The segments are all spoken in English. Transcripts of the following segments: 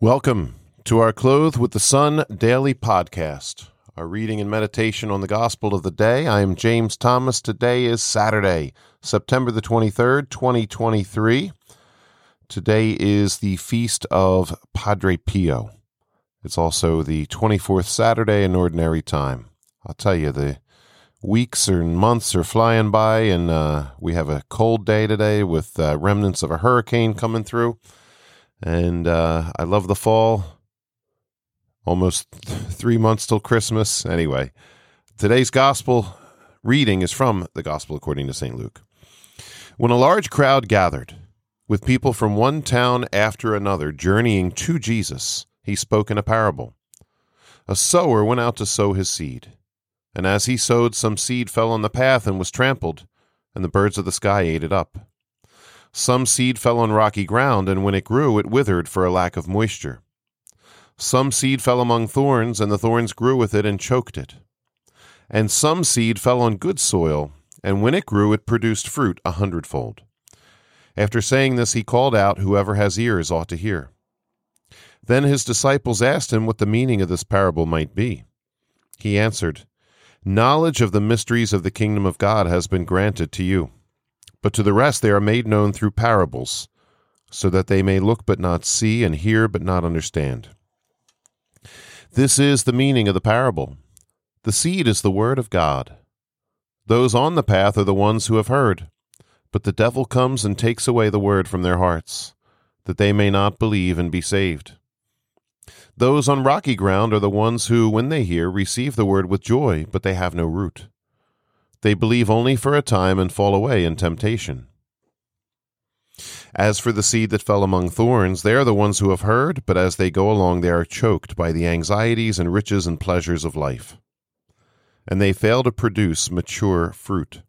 Welcome to our Clothed with the Sun daily podcast. Our reading and meditation on the gospel of the day. I am James Thomas. Today is Saturday, September the 23rd, 2023. Today is the feast of Padre Pio. It's also the 24th Saturday in Ordinary Time. I'll tell you, the weeks and months are flying by, and uh, we have a cold day today with uh, remnants of a hurricane coming through. And uh, I love the fall. Almost three months till Christmas. Anyway, today's gospel reading is from the Gospel according to St. Luke. When a large crowd gathered, with people from one town after another journeying to Jesus, he spoke in a parable. A sower went out to sow his seed. And as he sowed, some seed fell on the path and was trampled, and the birds of the sky ate it up. Some seed fell on rocky ground, and when it grew, it withered for a lack of moisture. Some seed fell among thorns, and the thorns grew with it and choked it. And some seed fell on good soil, and when it grew, it produced fruit a hundredfold. After saying this, he called out, Whoever has ears ought to hear. Then his disciples asked him what the meaning of this parable might be. He answered, Knowledge of the mysteries of the kingdom of God has been granted to you, but to the rest they are made known through parables, so that they may look but not see, and hear but not understand. This is the meaning of the parable. The seed is the word of God. Those on the path are the ones who have heard, but the devil comes and takes away the word from their hearts, that they may not believe and be saved. Those on rocky ground are the ones who, when they hear, receive the word with joy, but they have no root. They believe only for a time and fall away in temptation. As for the seed that fell among thorns, they are the ones who have heard, but as they go along, they are choked by the anxieties and riches and pleasures of life. And they fail to produce mature fruit.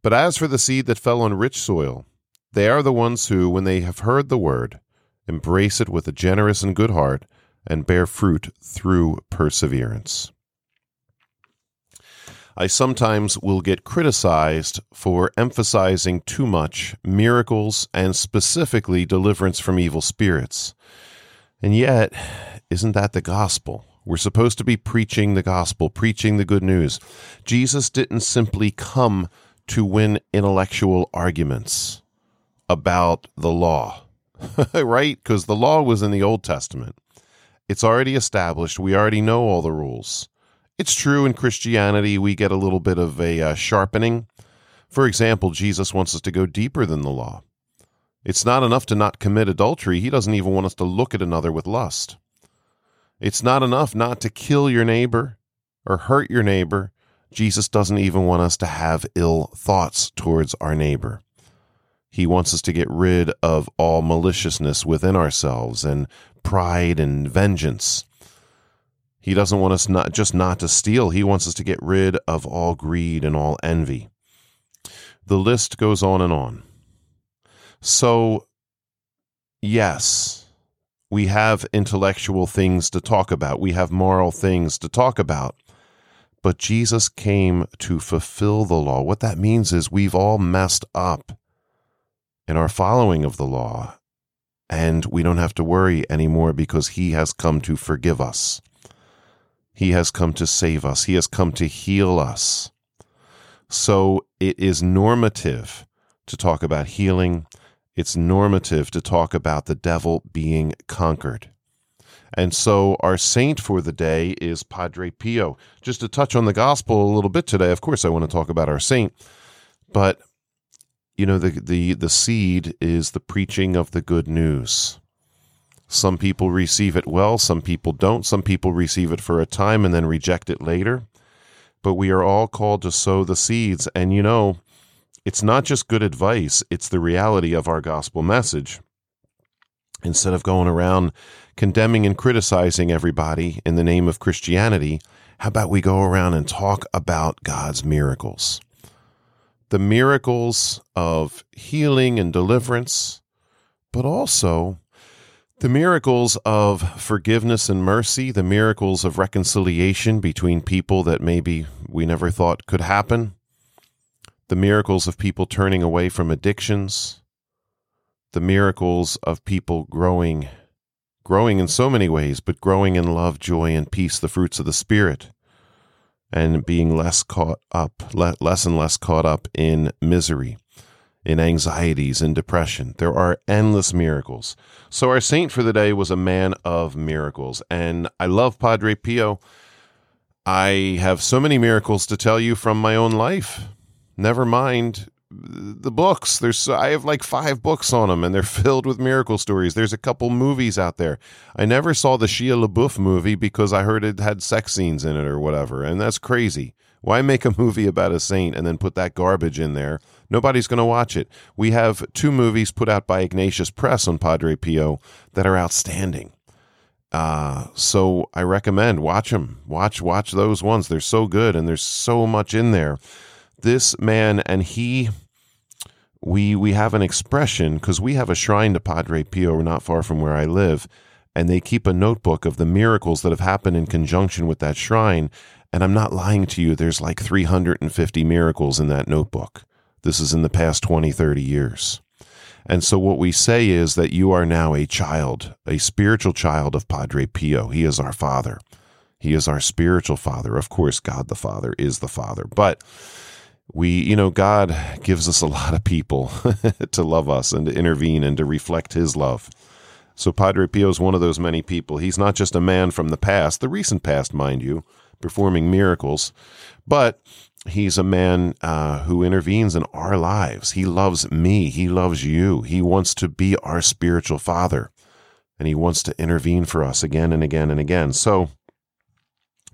But as for the seed that fell on rich soil, they are the ones who, when they have heard the word, embrace it with a generous and good heart, and bear fruit through perseverance. I sometimes will get criticized for emphasizing too much miracles and specifically deliverance from evil spirits. And yet, isn't that the gospel? We're supposed to be preaching the gospel, preaching the good news. Jesus didn't simply come to win intellectual arguments about the law, right? Because the law was in the Old Testament. It's already established. We already know all the rules. It's true in Christianity, we get a little bit of a uh, sharpening. For example, Jesus wants us to go deeper than the law. It's not enough to not commit adultery, he doesn't even want us to look at another with lust. It's not enough not to kill your neighbor or hurt your neighbor. Jesus doesn't even want us to have ill thoughts towards our neighbor. He wants us to get rid of all maliciousness within ourselves and pride and vengeance. He doesn't want us not just not to steal, he wants us to get rid of all greed and all envy. The list goes on and on. So, yes, we have intellectual things to talk about. We have moral things to talk about. But Jesus came to fulfill the law. What that means is we've all messed up in our following of the law, and we don't have to worry anymore because He has come to forgive us. He has come to save us. He has come to heal us. So it is normative to talk about healing. It's normative to talk about the devil being conquered. And so our saint for the day is Padre Pio. Just to touch on the gospel a little bit today, of course, I want to talk about our saint, but you know the the the seed is the preaching of the good news some people receive it well some people don't. Some people receive it for a time and then reject it later. But we are all called to sow the seeds. And you know it's not just good advice it's the reality of our gospel message. Instead of going around condemning and criticizing everybody in the name of Christianity how about we go around and talk about God's miracles? The miracles of healing and deliverance, but also the miracles of forgiveness and mercy, the miracles of reconciliation between people that maybe we never thought could happen, the miracles of people turning away from addictions, the miracles of people growing growing in so many ways, but growing in love, joy, and peace, the fruits of the Spirit, and being less caught up, less and less caught up in misery, in anxieties, and depression. There are endless miracles. So, our saint for the day was a man of miracles. And I love Padre Pio. I have so many miracles to tell you from my own life. Never mind the books. There's I have like five books on them, and they're filled with miracle stories. There's a couple movies out there. I never saw the Shia LaBeouf movie because I heard it had sex scenes in it or whatever, and that's crazy. Why make a movie about a saint and then put that garbage in there? Nobody's going to watch it. We have two movies put out by Ignatius Press on Padre Pio that are outstanding. Uh, so I recommend watch them. Watch watch those ones. They're so good and there's so much in there this man and he we we have an expression because we have a shrine to Padre Pio not far from where I live, and they keep a notebook of the miracles that have happened in conjunction with that shrine. And I'm not lying to you, there's like 350 miracles in that notebook. This is in the past 20, 30 years. And so what we say is that you are now a child, a spiritual child of Padre Pio. He is our father. He is our spiritual father. Of course, God the Father is the Father. But we, you know, God gives us a lot of people to love us and to intervene and to reflect His love. So Padre Pio is one of those many people. He's not just a man from the past, the recent past, mind you, performing miracles, but he's a man uh, who intervenes in our lives. He loves me. He loves you. He wants to be our spiritual father, and he wants to intervene for us again and again and again. So,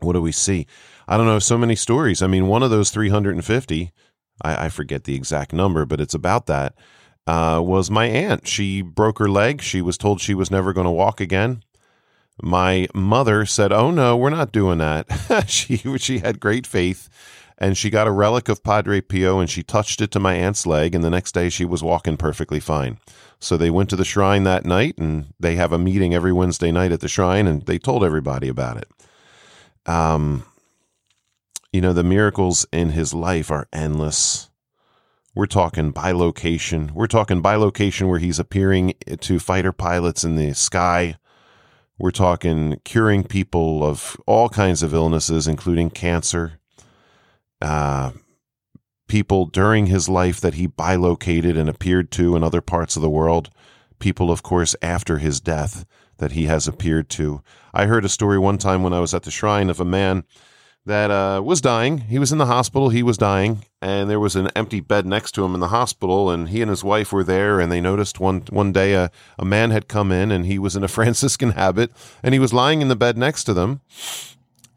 what do we see? I don't know, so many stories. I mean, one of those 350, I, I forget the exact number, but it's about that, uh, was my aunt. She broke her leg. She was told she was never going to walk again. My mother said, "Oh no, we're not doing that." she she had great faith, and she got a relic of Padre Pio and she touched it to my aunt's leg, and the next day she was walking perfectly fine. So they went to the shrine that night, and they have a meeting every Wednesday night at the shrine, and they told everybody about it. Um, you know, the miracles in his life are endless. We're talking bilocation. We're talking bilocation where he's appearing to fighter pilots in the sky. We're talking curing people of all kinds of illnesses, including cancer. Uh, people during his life that he bilocated and appeared to in other parts of the world. People, of course, after his death that he has appeared to. I heard a story one time when I was at the shrine of a man that uh, was dying. He was in the hospital. He was dying, and there was an empty bed next to him in the hospital. And he and his wife were there, and they noticed one one day a, a man had come in, and he was in a Franciscan habit, and he was lying in the bed next to them.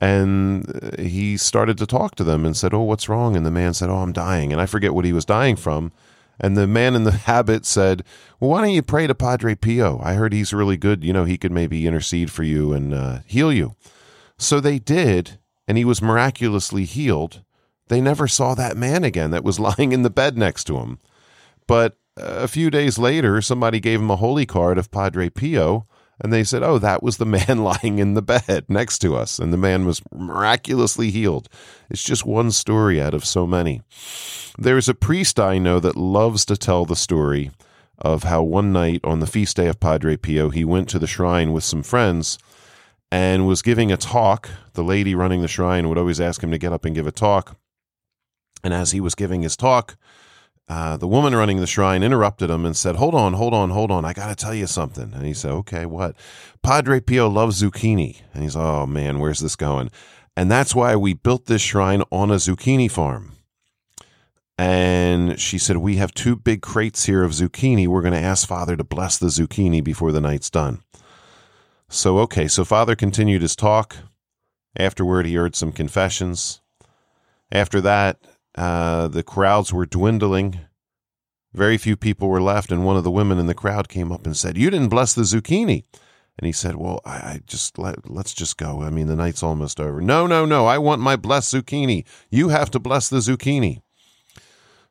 And uh, he started to talk to them and said, "Oh, what's wrong?" And the man said, "Oh, I'm dying." And I forget what he was dying from. And the man in the habit said, Well, why don't you pray to Padre Pio? I heard he's really good. You know, he could maybe intercede for you and uh, heal you. So they did and he was miraculously healed, they never saw that man again that was lying in the bed next to him. But a few days later, somebody gave him a holy card of Padre Pio, and they said, Oh, that was the man lying in the bed next to us. And the man was miraculously healed. It's just one story out of so many. There's a priest I know that loves to tell the story of how one night on the feast day of Padre Pio, he went to the shrine with some friends and was giving a talk. The lady running the shrine would always ask him to get up and give a talk. And as he was giving his talk, uh, the woman running the shrine interrupted him and said, Hold on, hold on, hold on. I got to tell you something. And he said, Okay, what? Padre Pio loves zucchini. And he's, Oh man, where's this going? And that's why we built this shrine on a zucchini farm. And she said, We have two big crates here of zucchini. We're going to ask Father to bless the zucchini before the night's done. So, okay, so Father continued his talk. Afterward, he heard some confessions. After that, uh, the crowds were dwindling. Very few people were left, and one of the women in the crowd came up and said, You didn't bless the zucchini. And he said, Well, I, I just let, let's just go. I mean, the night's almost over. No, no, no. I want my blessed zucchini. You have to bless the zucchini.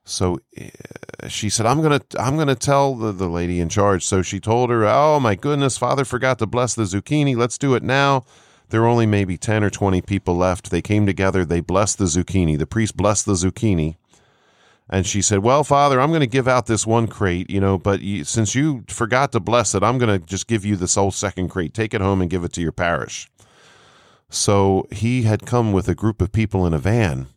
So uh, she said, "I'm gonna, I'm gonna tell the, the lady in charge." So she told her, "Oh my goodness, Father forgot to bless the zucchini. Let's do it now." There were only maybe ten or twenty people left. They came together. They blessed the zucchini. The priest blessed the zucchini, And she said, Well, Father, I'm going to give out this one crate, you know, but you, since you forgot to bless it, I'm going to just give you this whole second crate. Take it home and give it to your parish. So he had come with a group of people in a van.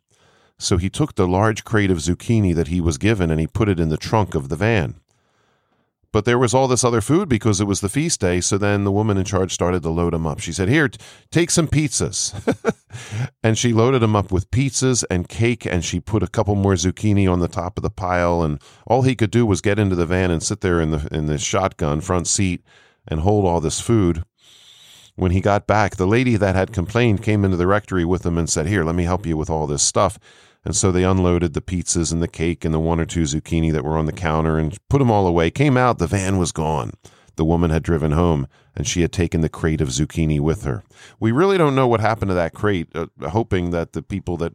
So he took the large crate of zucchini that he was given and he put it in the trunk of the van. But there was all this other food because it was the feast day. So then the woman in charge started to load him up. She said, Here, take some pizzas. and she loaded him up with pizzas and cake. And she put a couple more zucchini on the top of the pile. And all he could do was get into the van and sit there in the, in the shotgun front seat and hold all this food. When he got back, the lady that had complained came into the rectory with him and said, Here, let me help you with all this stuff. And so they unloaded the pizzas and the cake and the one or two zucchini that were on the counter and put them all away. Came out, the van was gone. The woman had driven home and she had taken the crate of zucchini with her. We really don't know what happened to that crate, uh, hoping that the people that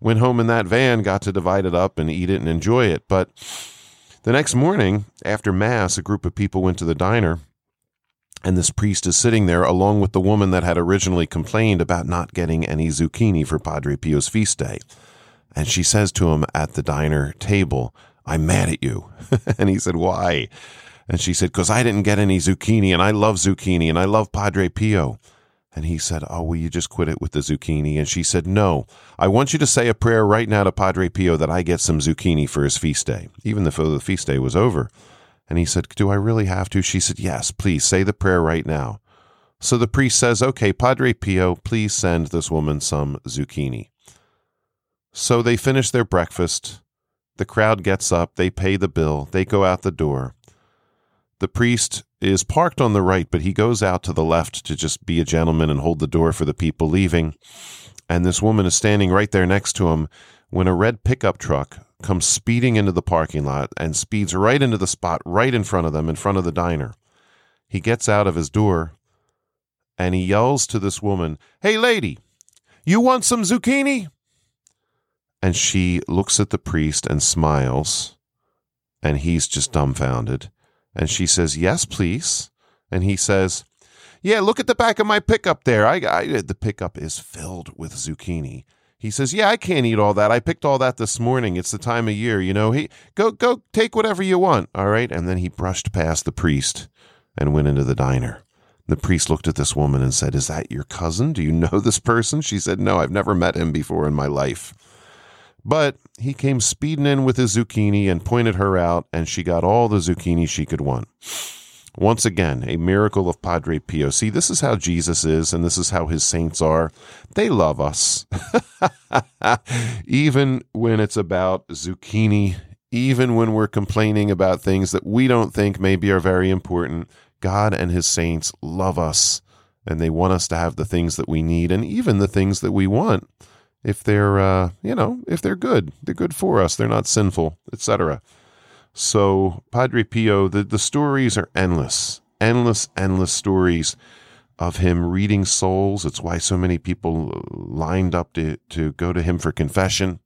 went home in that van got to divide it up and eat it and enjoy it. But the next morning, after Mass, a group of people went to the diner and this priest is sitting there along with the woman that had originally complained about not getting any zucchini for Padre Pio's feast day. And she says to him at the diner table, I'm mad at you. and he said, Why? And she said, Because I didn't get any zucchini, and I love zucchini, and I love Padre Pio. And he said, Oh, will you just quit it with the zucchini? And she said, No, I want you to say a prayer right now to Padre Pio that I get some zucchini for his feast day, even though the feast day was over. And he said, Do I really have to? She said, Yes, please say the prayer right now. So the priest says, Okay, Padre Pio, please send this woman some zucchini. So they finish their breakfast. The crowd gets up, they pay the bill, they go out the door. The priest is parked on the right, but he goes out to the left to just be a gentleman and hold the door for the people leaving. And this woman is standing right there next to him when a red pickup truck comes speeding into the parking lot and speeds right into the spot right in front of them, in front of the diner. He gets out of his door and he yells to this woman, Hey, lady, you want some zucchini? And she looks at the priest and smiles, and he's just dumbfounded. And she says, Yes, please. And he says, Yeah, look at the back of my pickup there. I, I the pickup is filled with zucchini. He says, "Yeah, I can't eat all that. I picked all that this morning. It's the time of year, you know. He go go take whatever you want, all right?" And then he brushed past the priest and went into the diner. The priest looked at this woman and said, "Is that your cousin? Do you know this person?" She said, "No, I've never met him before in my life." But he came speeding in with his zucchini and pointed her out, and she got all the zucchini she could want. Once again, a miracle of Padre Pio. See, this is how Jesus is, and this is how his saints are. They love us. even when it's about zucchini, even when we're complaining about things that we don't think maybe are very important, God and his saints love us, and they want us to have the things that we need and even the things that we want if they're uh, you know if they're good they're good for us they're not sinful etc so padre pio the, the stories are endless endless endless stories of him reading souls. It's why so many people lined up to, to go to him for confession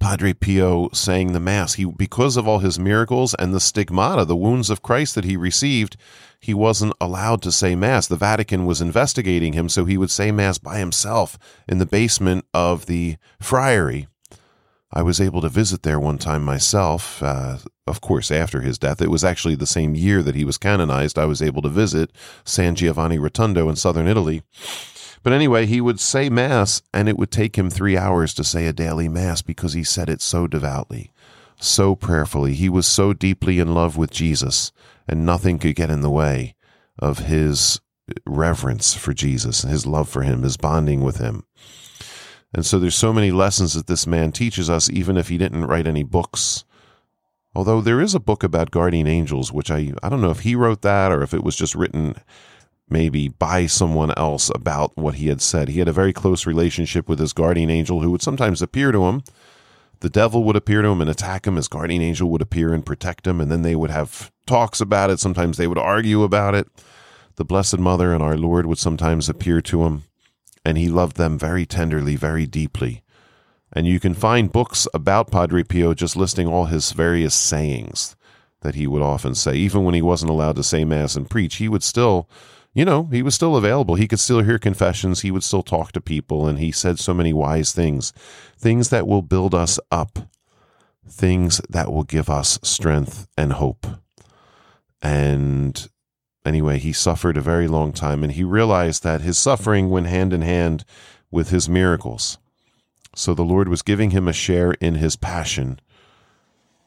Padre Pio saying the Mass. He, because of all his miracles and the stigmata, the wounds of Christ that he received, he wasn't allowed to say Mass. The Vatican was investigating him, so he would say Mass by himself in the basement of the friary. I was able to visit there one time myself, uh, of course, after his death. It was actually the same year that he was canonized. I was able to visit San Giovanni Rotondo in southern Italy. But anyway, he would say Mass, and it would take him three hours to say a daily Mass because he said it so devoutly, so prayerfully. He was so deeply in love with Jesus, and nothing could get in the way of his reverence for Jesus, his love for him, his bonding with him. And so there's so many lessons that this man teaches us, even if he didn't write any books. Although there is a book about guardian angels, which I, I don't know if he wrote that or if it was just written maybe by someone else about what he had said. He had a very close relationship with his guardian angel who would sometimes appear to him. The devil would appear to him and attack him. His guardian angel would appear and protect him, and then they would have talks about it. Sometimes they would argue about it. The Blessed Mother and our Lord would sometimes appear to him, and he loved them very tenderly, very deeply. And you can find books about Padre Pio just listing all his various sayings that he would often say. Even when he wasn't allowed to say Mass and preach, he would still you know, he was still available. He could still hear confessions. He would still talk to people. And he said so many wise things, things that will build us up, things that will give us strength and hope. And anyway, he suffered a very long time and he realized that his suffering went hand in hand with his miracles. So the Lord was giving him a share in his passion.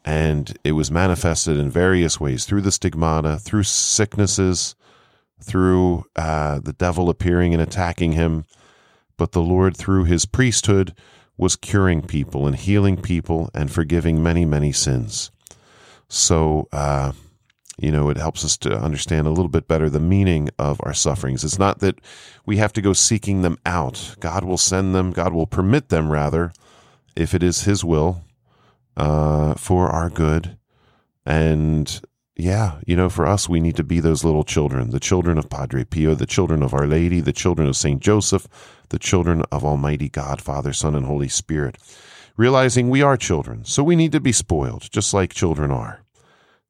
And it was manifested in various ways through the stigmata, through sicknesses, through uh, the devil appearing and attacking him. But the Lord, through his priesthood, was curing people and healing people and forgiving many, many sins. So, uh, you know, it helps us to understand a little bit better the meaning of our sufferings. It's not that we have to go seeking them out. God will send them, God will permit them, rather, if it is His will, uh, for our good. And yeah, you know, for us, we need to be those little children the children of Padre Pio, the children of Our Lady, the children of St. Joseph, the children of Almighty God, Father, Son, and Holy Spirit. Realizing we are children, so we need to be spoiled, just like children are.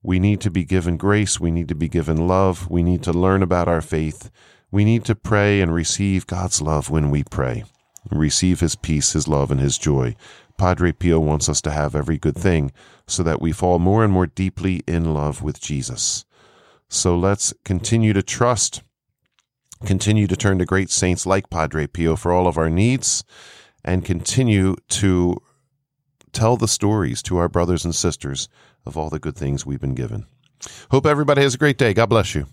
We need to be given grace. We need to be given love. We need to learn about our faith. We need to pray and receive God's love when we pray. Receive His peace, His love, and His joy. Padre Pio wants us to have every good thing so that we fall more and more deeply in love with Jesus. So let's continue to trust, continue to turn to great saints like Padre Pio for all of our needs, and continue to tell the stories to our brothers and sisters of all the good things we've been given. Hope everybody has a great day. God bless you.